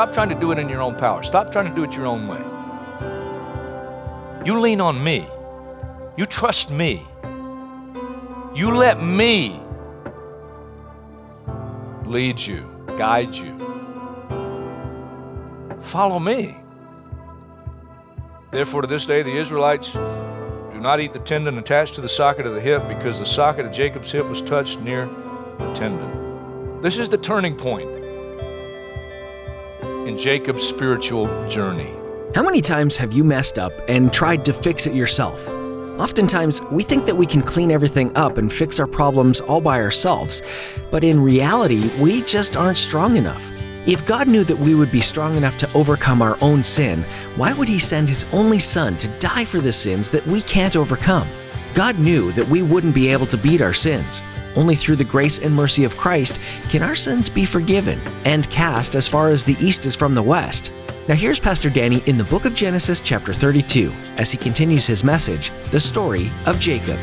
Stop trying to do it in your own power. Stop trying to do it your own way. You lean on me. You trust me. You let me lead you, guide you. Follow me. Therefore, to this day, the Israelites do not eat the tendon attached to the socket of the hip because the socket of Jacob's hip was touched near the tendon. This is the turning point in Jacob's spiritual journey. How many times have you messed up and tried to fix it yourself? Oftentimes, we think that we can clean everything up and fix our problems all by ourselves, but in reality, we just aren't strong enough. If God knew that we would be strong enough to overcome our own sin, why would He send His only Son to die for the sins that we can't overcome? God knew that we wouldn't be able to beat our sins. Only through the grace and mercy of Christ can our sins be forgiven and cast as far as the east is from the west. Now, here's Pastor Danny in the book of Genesis, chapter 32, as he continues his message, The Story of Jacob.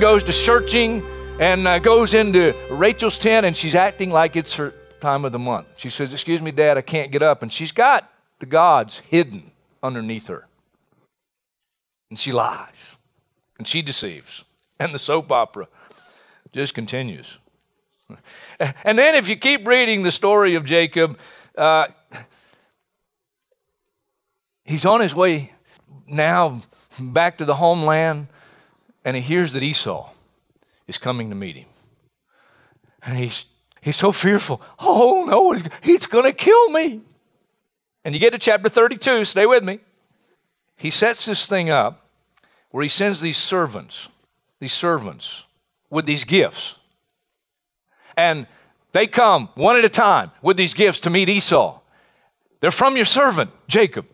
Goes to searching and uh, goes into Rachel's tent, and she's acting like it's her time of the month. She says, Excuse me, Dad, I can't get up. And she's got the gods hidden underneath her. And she lies, and she deceives. And the soap opera just continues. And then, if you keep reading the story of Jacob, uh, he's on his way now back to the homeland, and he hears that Esau is coming to meet him. And he's, he's so fearful. Oh, no, he's, going to kill me. And you get to chapter 32, stay with me. He sets this thing up where he sends these servants, these servants, with these gifts. And they come one at a time with these gifts to meet Esau. They're from your servant, Jacob.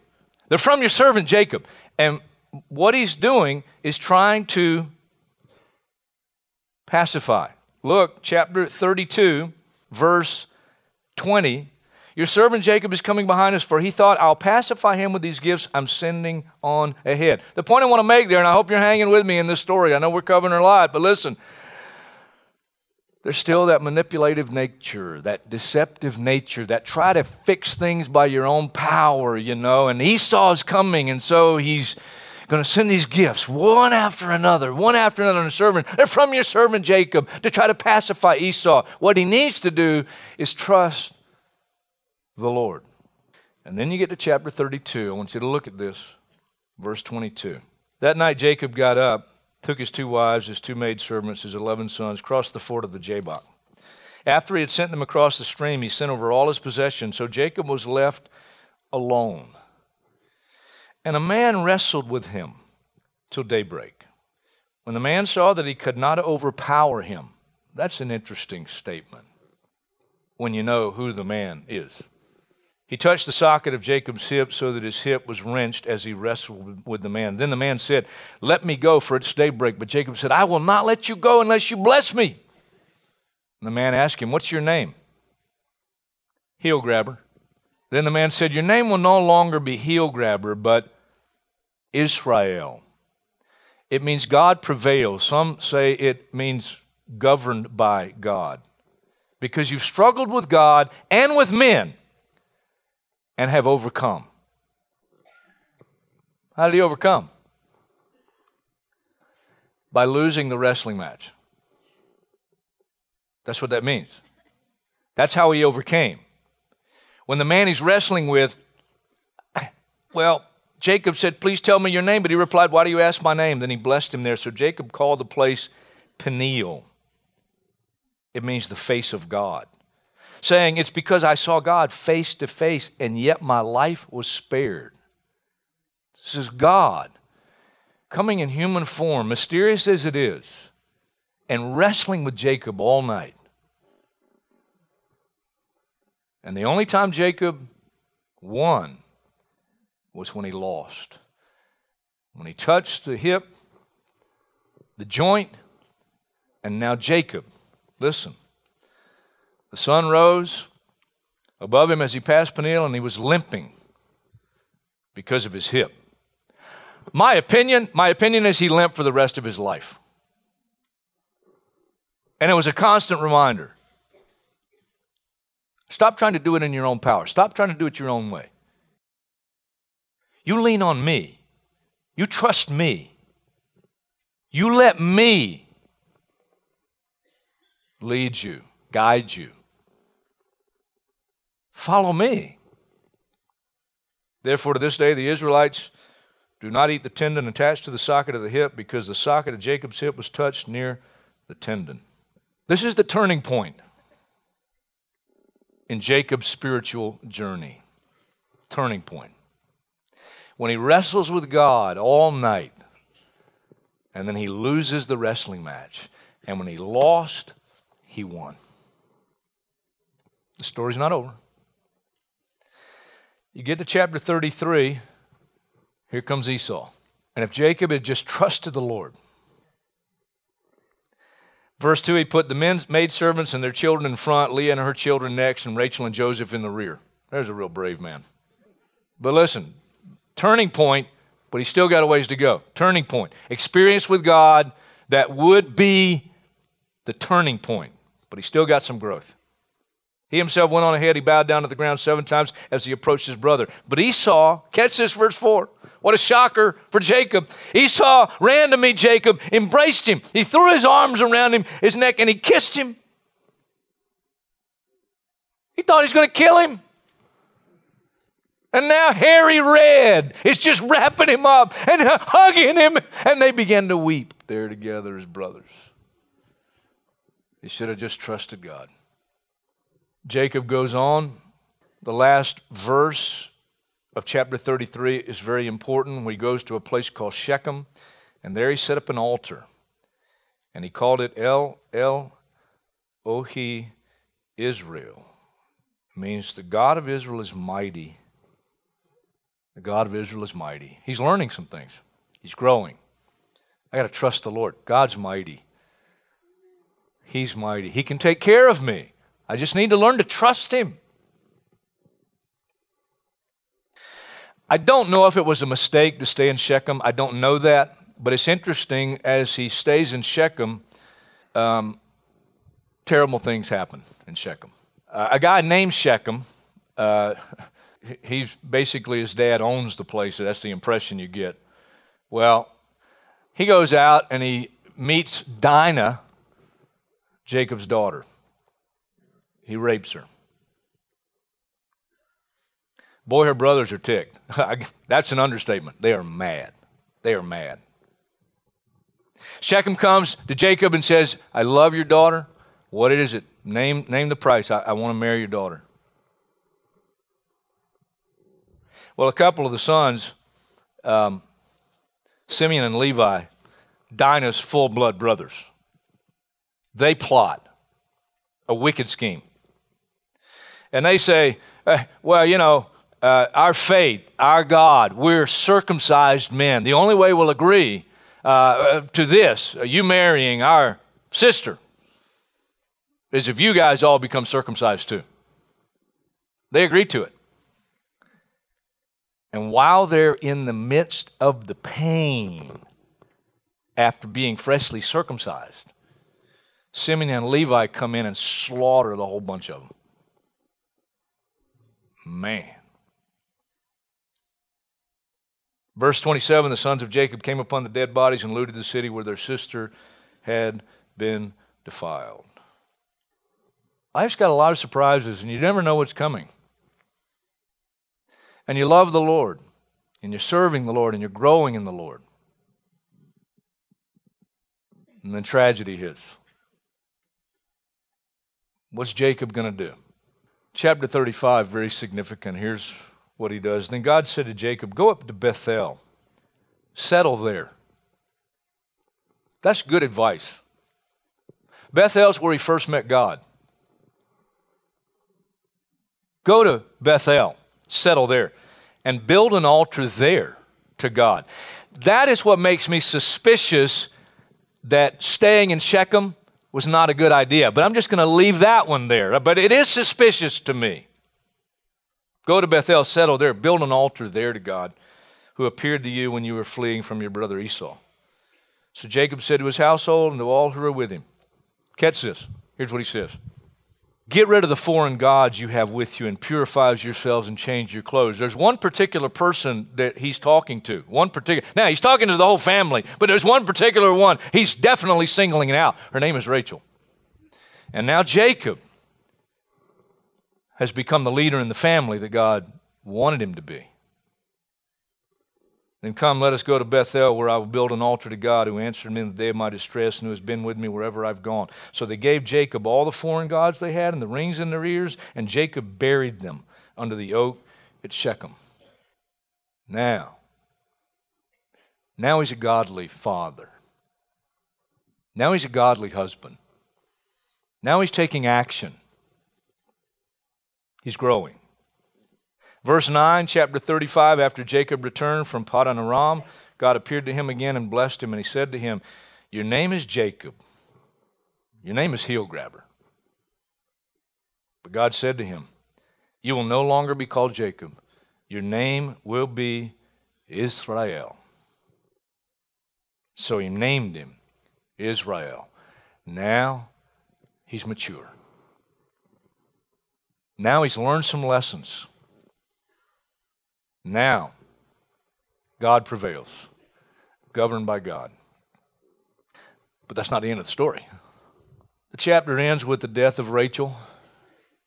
They're from your servant, Jacob. And what he's doing is trying to pacify. Look, chapter 32, verse 20. Your servant Jacob is coming behind us, for he thought, I'll pacify him with these gifts I'm sending on ahead. The point I want to make there, and I hope you're hanging with me in this story, I know we're covering a lot, but listen, there's still that manipulative nature, that deceptive nature, that try to fix things by your own power, you know. And Esau's coming, and so he's going to send these gifts one after another, one after another, and servant. They're from your servant Jacob to try to pacify Esau. What he needs to do is trust the Lord. And then you get to chapter 32. I want you to look at this, verse 22. That night Jacob got up took his two wives, his two maidservants, his eleven sons, crossed the ford of the Jabbok. After he had sent them across the stream, he sent over all his possessions. So Jacob was left alone. And a man wrestled with him till daybreak. When the man saw that he could not overpower him, that's an interesting statement when you know who the man is. He touched the socket of Jacob's hip so that his hip was wrenched as he wrestled with the man. Then the man said, Let me go, for it's daybreak. But Jacob said, I will not let you go unless you bless me. And the man asked him, What's your name? Heel grabber. Then the man said, Your name will no longer be heel grabber, but Israel. It means God prevails. Some say it means governed by God. Because you've struggled with God and with men and have overcome. How did he overcome? By losing the wrestling match. That's what that means. That's how he overcame. when the man he's wrestling with, well, Jacob said, Please tell me your name. But he replied, Why do you ask my name? Then he blessed him there. So Jacob called the place Peniel. It means the face of God, saying, It's because I saw God face to face, and yet my life was spared. This is God coming in human form, mysterious as it is, and wrestling with Jacob all night. And the only time Jacob won was when he lost. When he touched the hip, the joint, and now Jacob, listen. The sun rose above him as he passed Peniel, and he was limping because of his hip. My opinion, my opinion is he limped for the rest of his life. And it was a constant reminder. Stop trying to do it in your own power. Stop trying to do it your own way. You lean on me. You trust me. You let me lead you, guide you. Follow me. Therefore, to this day, the Israelites do not eat the tendon attached to the socket of the hip because the socket of Jacob's hip was touched near the tendon. This is the turning point in Jacob's spiritual journey. Turning point. When he wrestles with God all night, and then he loses the wrestling match. And when he lost, he won. The story's not over. You get to chapter 33, here comes Esau. And if Jacob had just trusted the Lord, verse 2, he put the men, maidservants and their children in front, Leah and her children next, and Rachel and Joseph in the rear. There's a real brave man. But listen, turning point, but he's still got a ways to go. Turning point. Experience with God that would be the turning point, but he still got some growth. He himself went on ahead. He bowed down to the ground seven times as he approached his brother. But Esau, catch this, verse 4. What a shocker for Jacob. Esau ran to meet Jacob, embraced him. He threw his arms around him, his neck, and he kissed him. He thought he was going to kill him. And now hairy Red is just wrapping him up and hugging him, and they began to weep there together as brothers. He should have just trusted God. Jacob goes on. The last verse of chapter 33 is very important he goes to a place called Shechem, and there he set up an altar. And he called it El El Ohi Israel. It means the God of Israel is mighty. The God of Israel is mighty. He's learning some things. He's growing. I got to trust the Lord. God's mighty. He's mighty. He can take care of me. I just need to learn to trust Him. I don't know if it was a mistake to stay in Shechem. I don't know that. But it's interesting as he stays in Shechem, um, terrible things happen in Shechem. Uh, a guy named Shechem, uh, he's basically his dad owns the place. So that's the impression you get. Well, he goes out and he meets Dinah, Jacob's daughter. He rapes her. Boy, her brothers are ticked. That's an understatement. They are mad. They are mad. Shechem comes to Jacob and says, I love your daughter. What is it? Name, name the price. I, I want to marry your daughter. Well, a couple of the sons, um, Simeon and Levi, Dinah's full blood brothers, they plot a wicked scheme. And they say, eh, well, you know, uh, our faith, our God, we're circumcised men. The only way we'll agree uh, to this, uh, you marrying our sister, is if you guys all become circumcised too. They agreed to it. And while they're in the midst of the pain after being freshly circumcised, Simeon and Levi come in and slaughter the whole bunch of them. Man. Verse 27 the sons of Jacob came upon the dead bodies and looted the city where their sister had been defiled. Life's got a lot of surprises, and you never know what's coming. And you love the Lord, and you're serving the Lord, and you're growing in the Lord. And then tragedy hits. What's Jacob going to do? Chapter 35, very significant. Here's what he does. Then God said to Jacob, Go up to Bethel, settle there. That's good advice. Bethel's where he first met God. Go to Bethel, settle there, and build an altar there to God. That is what makes me suspicious that staying in Shechem was not a good idea. But I'm just going to leave that one there. But it is suspicious to me. Go to Bethel, settle there, build an altar there to God who appeared to you when you were fleeing from your brother Esau. So Jacob said to his household and to all who were with him, Catch this. Here's what he says Get rid of the foreign gods you have with you and purify yourselves and change your clothes. There's one particular person that he's talking to. One particular. Now, he's talking to the whole family, but there's one particular one he's definitely singling it out. Her name is Rachel. And now Jacob has become the leader in the family that God wanted him to be. Then come, let us go to Bethel, where I will build an altar to God who answered me in the day of my distress and who has been with me wherever I've gone. So they gave Jacob all the foreign gods they had and the rings in their ears, and Jacob buried them under the oak at Shechem. Now, now he's a godly father. Now he's a godly husband. Now he's taking action. He's growing. Verse 9, chapter 35, after Jacob returned from Paddan Aram, God appeared to him again and blessed him, and he said to him, Your name is Jacob. Your name is heel grabber. But God said to him, You will no longer be called Jacob. Your name will be Israel. So he named him Israel. Now he's mature. Now he's learned some lessons. Now, God prevails, governed by God. But that's not the end of the story. The chapter ends with the death of Rachel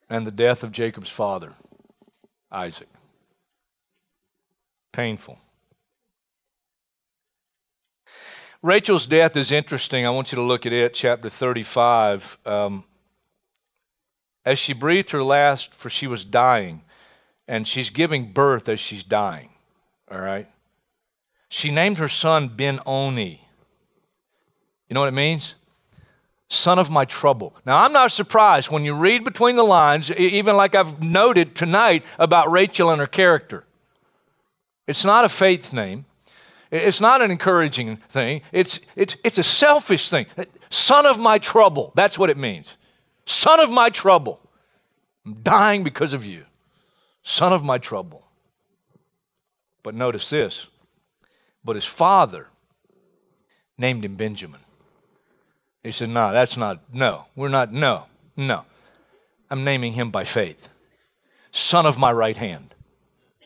and the death of Jacob's father, Isaac. Painful. Rachel's death is interesting. I want you to look at it, chapter 35. Um, as she breathed her last, for she was dying, and she's giving birth as she's dying. All right? She named her son Ben Oni. You know what it means? Son of my trouble. Now, I'm not surprised when you read between the lines, even like I've noted tonight about Rachel and her character. It's not a faith name. It's not an encouraging thing. It's, it's, it's a selfish thing. Uh, son of my trouble. That's what it means. Son of my trouble. I'm dying because of you. Son of my trouble. But notice this. But his father named him Benjamin. He said, No, that's not, no, we're not, no, no. I'm naming him by faith. Son of my right hand.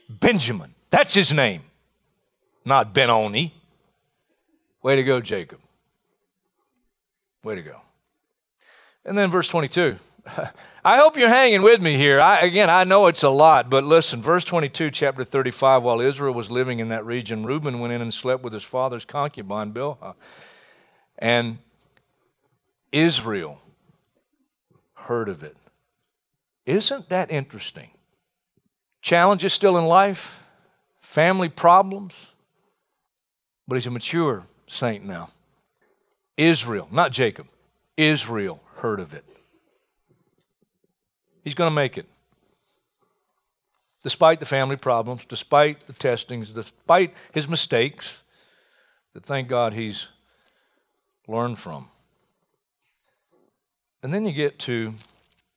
Benjamin. That's his name. Not Benoni. Way to go, Jacob. Way to go. And then verse 22. I hope you're hanging with me here. I, again, I know it's a lot, but listen, verse 22, chapter 35, while Israel was living in that region, Reuben went in and slept with his father's concubine, Bilhah. And Israel heard of it. Isn't that interesting? Challenges still in life, family problems, but he's a mature saint now. Israel, not Jacob, Israel heard of it. He's going to make it. Despite the family problems, despite the testings, despite his mistakes, that thank God he's learned from. And then you get to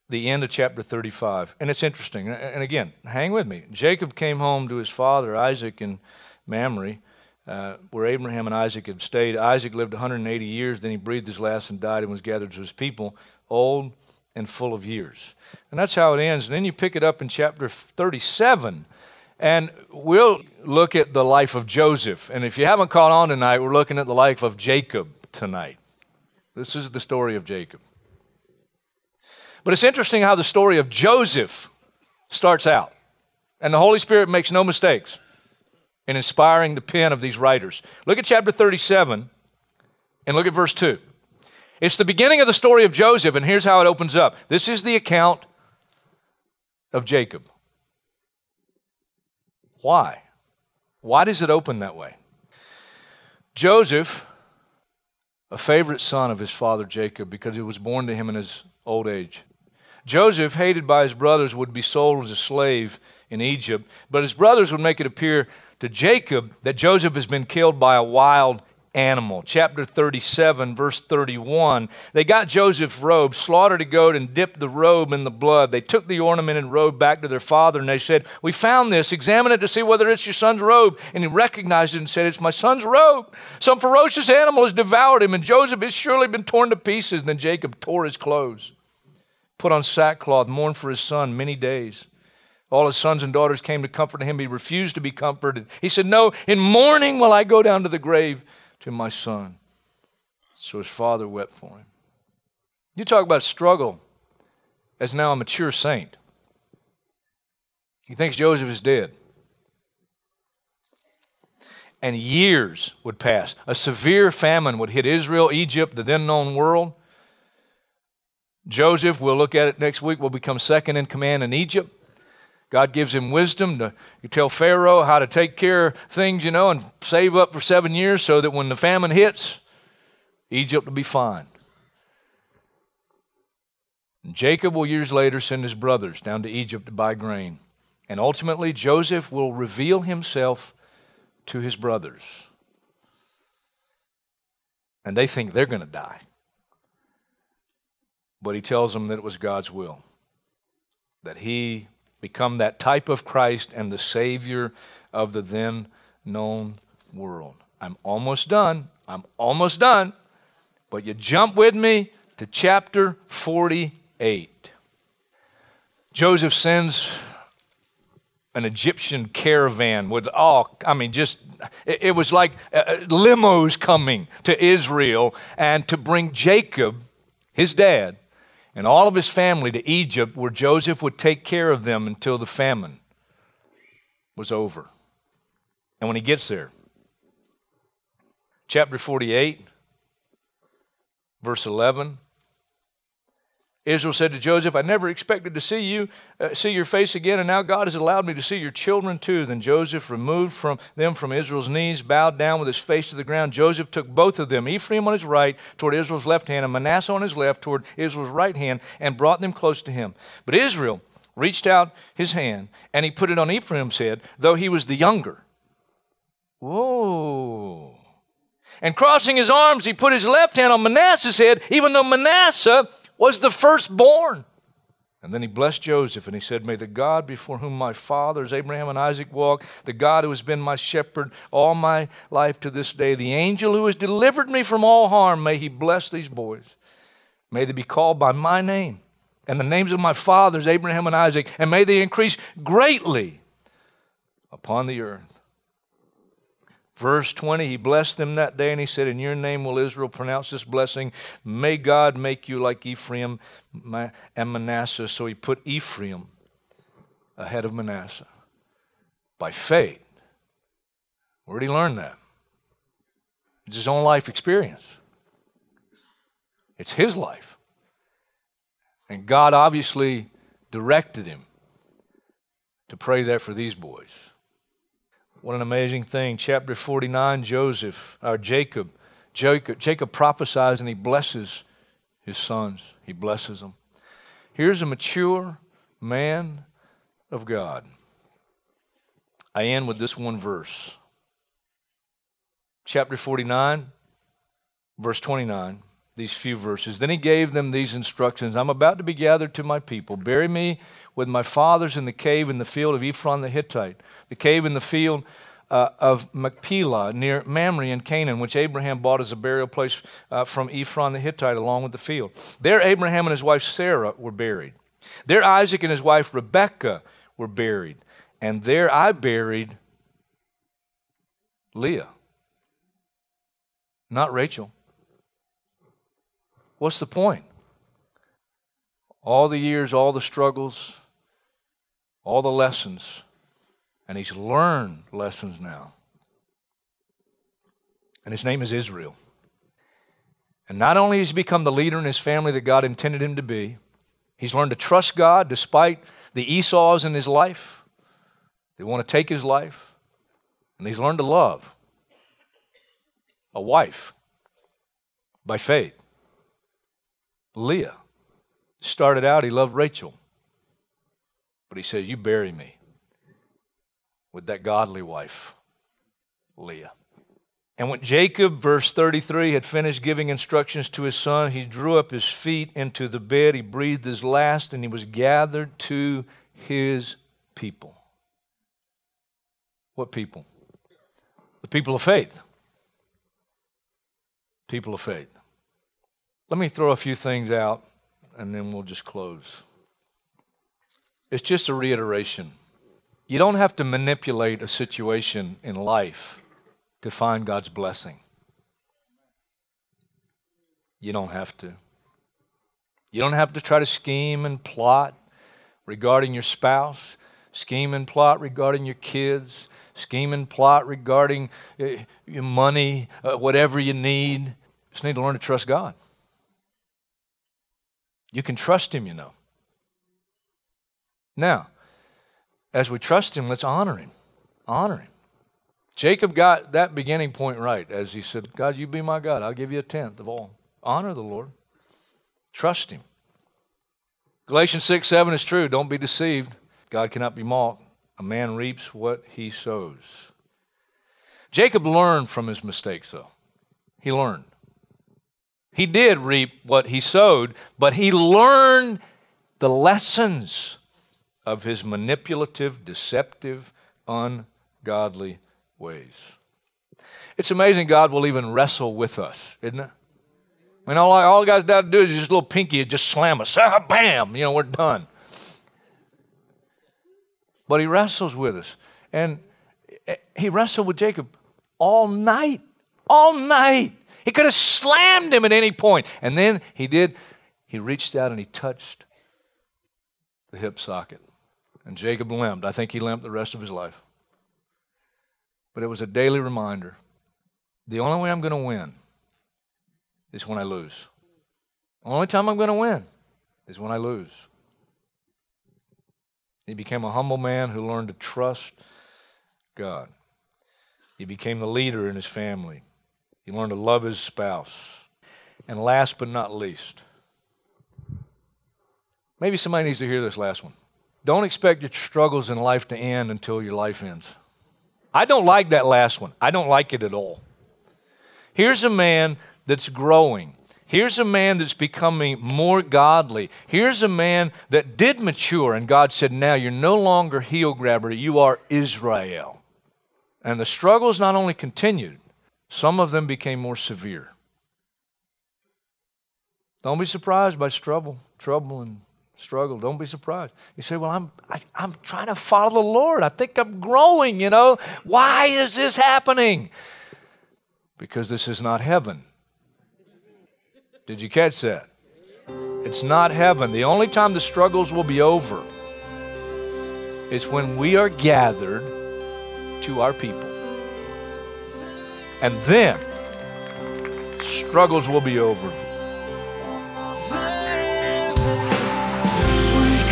the end of chapter 35. And it's interesting. And again, hang with me. Jacob came home to his father, Isaac, in Mamre, uh, where Abraham and Isaac had stayed. Isaac lived 180 years, then he breathed his last and died and was gathered to his people, old and full of years. And that's how it ends. And then you pick it up in chapter 37. And we'll look at the life of Joseph. And if you haven't caught on tonight, we're looking at the life of Jacob tonight. This is the story of Jacob. But it's interesting how the story of Joseph starts out. And the Holy Spirit makes no mistakes in inspiring the pen of these writers. Look at chapter 37 and look at verse 2. It's the beginning of the story of Joseph, and here's how it opens up. This is the account of Jacob. Why? Why does it open that way? Joseph, a favorite son of his father Jacob, because he was born to him in his old age. Joseph, hated by his brothers, would be sold as a slave in Egypt, but his brothers would make it appear to Jacob that Joseph has been killed by a wild animal. Chapter 37, verse 31. They got Joseph's robe, slaughtered a goat, and dipped the robe in the blood. They took the ornamented robe back to their father, and they said, We found this. Examine it to see whether it's your son's robe. And he recognized it and said, It's my son's robe. Some ferocious animal has devoured him, and Joseph has surely been torn to pieces. And then Jacob tore his clothes, put on sackcloth, mourned for his son many days. All his sons and daughters came to comfort him. He refused to be comforted. He said, No, in mourning will I go down to the grave to my son. So his father wept for him. You talk about struggle as now a mature saint. He thinks Joseph is dead. And years would pass. A severe famine would hit Israel, Egypt, the then known world. Joseph, we'll look at it next week, will become second in command in Egypt. God gives him wisdom to tell Pharaoh how to take care of things, you know, and save up for seven years so that when the famine hits, Egypt will be fine. And Jacob will years later send his brothers down to Egypt to buy grain. And ultimately, Joseph will reveal himself to his brothers. And they think they're going to die. But he tells them that it was God's will, that he become that type of Christ and the Savior of the then known world. I'm almost done. I'm almost done. But you jump with me to chapter 48. Joseph sends an Egyptian caravan with all, I mean, just, it, it was like uh, uh limos coming to Israel and to bring Jacob, his dad, and all of his family to Egypt, where Joseph would take care of them until the famine was over. And when he gets there, chapter 48, verse 11, Israel said to Joseph, I never expected to see you, uh, see your face again, and now God has allowed me to see your children too. Then Joseph removed from them from Israel's knees, bowed down with his face to the ground. Joseph took both of them, Ephraim on his right toward Israel's left hand, and Manasseh on his left toward Israel's right hand, and brought them close to him. But Israel reached out his hand, and he put it on Ephraim's head, though he was the younger. Whoa. And crossing his arms, he put his left hand on Manasseh's head, even though Manasseh was the firstborn. And then he blessed Joseph and he said, May the God before whom my fathers, Abraham and Isaac, walked, the God who has been my shepherd all my life to this day, the angel who has delivered me from all harm, may he bless these boys. May they be called by my name and the names of my fathers, Abraham and Isaac, and may they increase greatly upon the earth. Verse 20, he blessed them that day and he said, In your name will Israel pronounce this blessing. May God make you like Ephraim and Manasseh. So he put Ephraim ahead of Manasseh by faith. Where did he learn that? It's his own life experience, it's his life. And God obviously directed him to pray that for these boys. What an amazing thing. Chapter 49, Joseph, or Jacob, Jacob, Jacob prophesies and he blesses his sons. He blesses them. Here's a mature man of God. I end with this one verse. Chapter 49, verse 29, these few verses. Then he gave them these instructions I'm about to be gathered to my people. Bury me with my fathers in the cave in the field of Ephron the Hittite the cave in the field uh, of Machpelah near Mamre in Canaan, which Abraham bought as a burial place uh, from Ephron the Hittite along with the field. There, Abraham and his wife Sarah were buried. There, Isaac and his wife Rebekah were buried. And there I buried Leah, not Rachel. What's the point? All the years, all the struggles, all the lessons And he's learned lessons now. And his name is Israel. And not only has he become the leader in his family that God intended him to be, he's learned to trust God despite the Esau's in his life. They want to take his life. And he's learned to love a wife by faith. Leah started out, he loved Rachel. But he says, You bury me with that godly wife, Leah. And when Jacob, verse 33, had finished giving instructions to his son, he drew up his feet into the bed, he breathed his last, and he was gathered to his people. What people? The people of faith. People of faith. Let me throw a few things out and then we'll just close. It's just a reiteration. You don't have to manipulate a situation in life to find God's blessing. You don't have to. You don't have to try to scheme and plot regarding your spouse, scheme and plot regarding your kids, scheme and plot regarding uh, your money, uh, whatever you need. You just need to learn to trust God. You can trust Him, you know. Now, as we trust Him, let's honor Him. Honor Him. Jacob got that beginning point right as he said, God, you be my God. I'll give you a tenth of all. Honor the Lord. Trust Him. Galatians 6 7 is true. Don't be deceived. God cannot be mocked. A man reaps what he sows. Jacob learned from his mistakes, though. He learned. He did reap what he sowed, but he learned the lessons of his manipulative, deceptive, ungodly ways. It's amazing God will even wrestle with us, isn't it? I mean, all, all God's got to do is just a little pinky and just slam us. Ah, bam! You know, we're done. But he wrestles with us. And he wrestled with Jacob all night. All night. He could have slammed him at any point. And then he did. He reached out and he touched the hip socket. And Jacob limped. I think he limped the rest of his life. But it was a daily reminder the only way I'm going to win is when I lose. The only time I'm going to win is when I lose. He became a humble man who learned to trust God. He became the leader in his family. He learned to love his spouse. And last but not least, maybe somebody needs to hear this last one. Don't expect your struggles in life to end until your life ends. I don't like that last one. I don't like it at all. Here's a man that's growing. Here's a man that's becoming more godly. Here's a man that did mature, and God said, Now you're no longer heel grabber, you are Israel. And the struggles not only continued, some of them became more severe. Don't be surprised by trouble, trouble and struggle. Don't be surprised. You say, "Well, I'm I, am i am trying to follow the Lord. I think I'm growing. You know, why is this happening? Because this is not heaven. Did you catch that? It's not heaven. The only time the struggles will be over is when we are gathered to our people. And then struggles will be over. We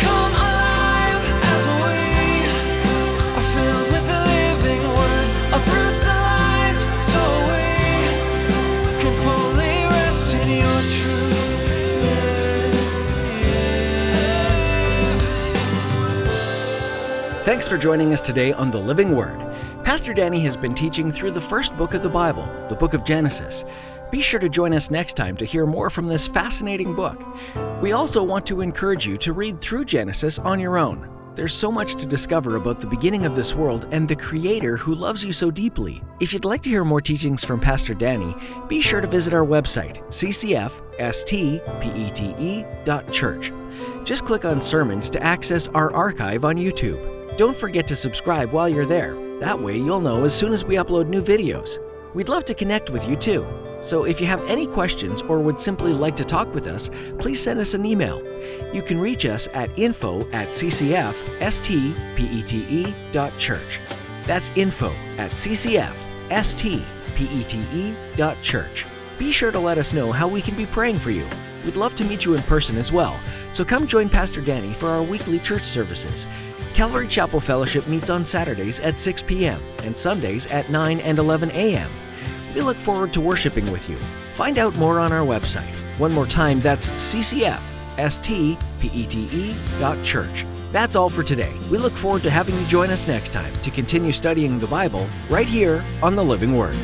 come alive as we are filled with the living word. Uproot the lies so we can fully rest in your truth. Thanks for joining us today on The Living Word. Pastor Danny has been teaching through the first book of the Bible, the book of Genesis. Be sure to join us next time to hear more from this fascinating book. We also want to encourage you to read through Genesis on your own. There's so much to discover about the beginning of this world and the Creator who loves you so deeply. If you'd like to hear more teachings from Pastor Danny, be sure to visit our website, ccfstpete.church. Just click on Sermons to access our archive on YouTube. Don't forget to subscribe while you're there. That way, you'll know as soon as we upload new videos. We'd love to connect with you too. So if you have any questions or would simply like to talk with us, please send us an email. You can reach us at info at ccfstpete.church. That's info at ccfstpete.church. Be sure to let us know how we can be praying for you. We'd love to meet you in person as well, so come join Pastor Danny for our weekly church services. Calvary Chapel Fellowship meets on Saturdays at 6 p.m. and Sundays at 9 and 11 a.m. We look forward to worshiping with you. Find out more on our website. One more time, that's ccfstpete.church. That's all for today. We look forward to having you join us next time to continue studying the Bible right here on the Living Word.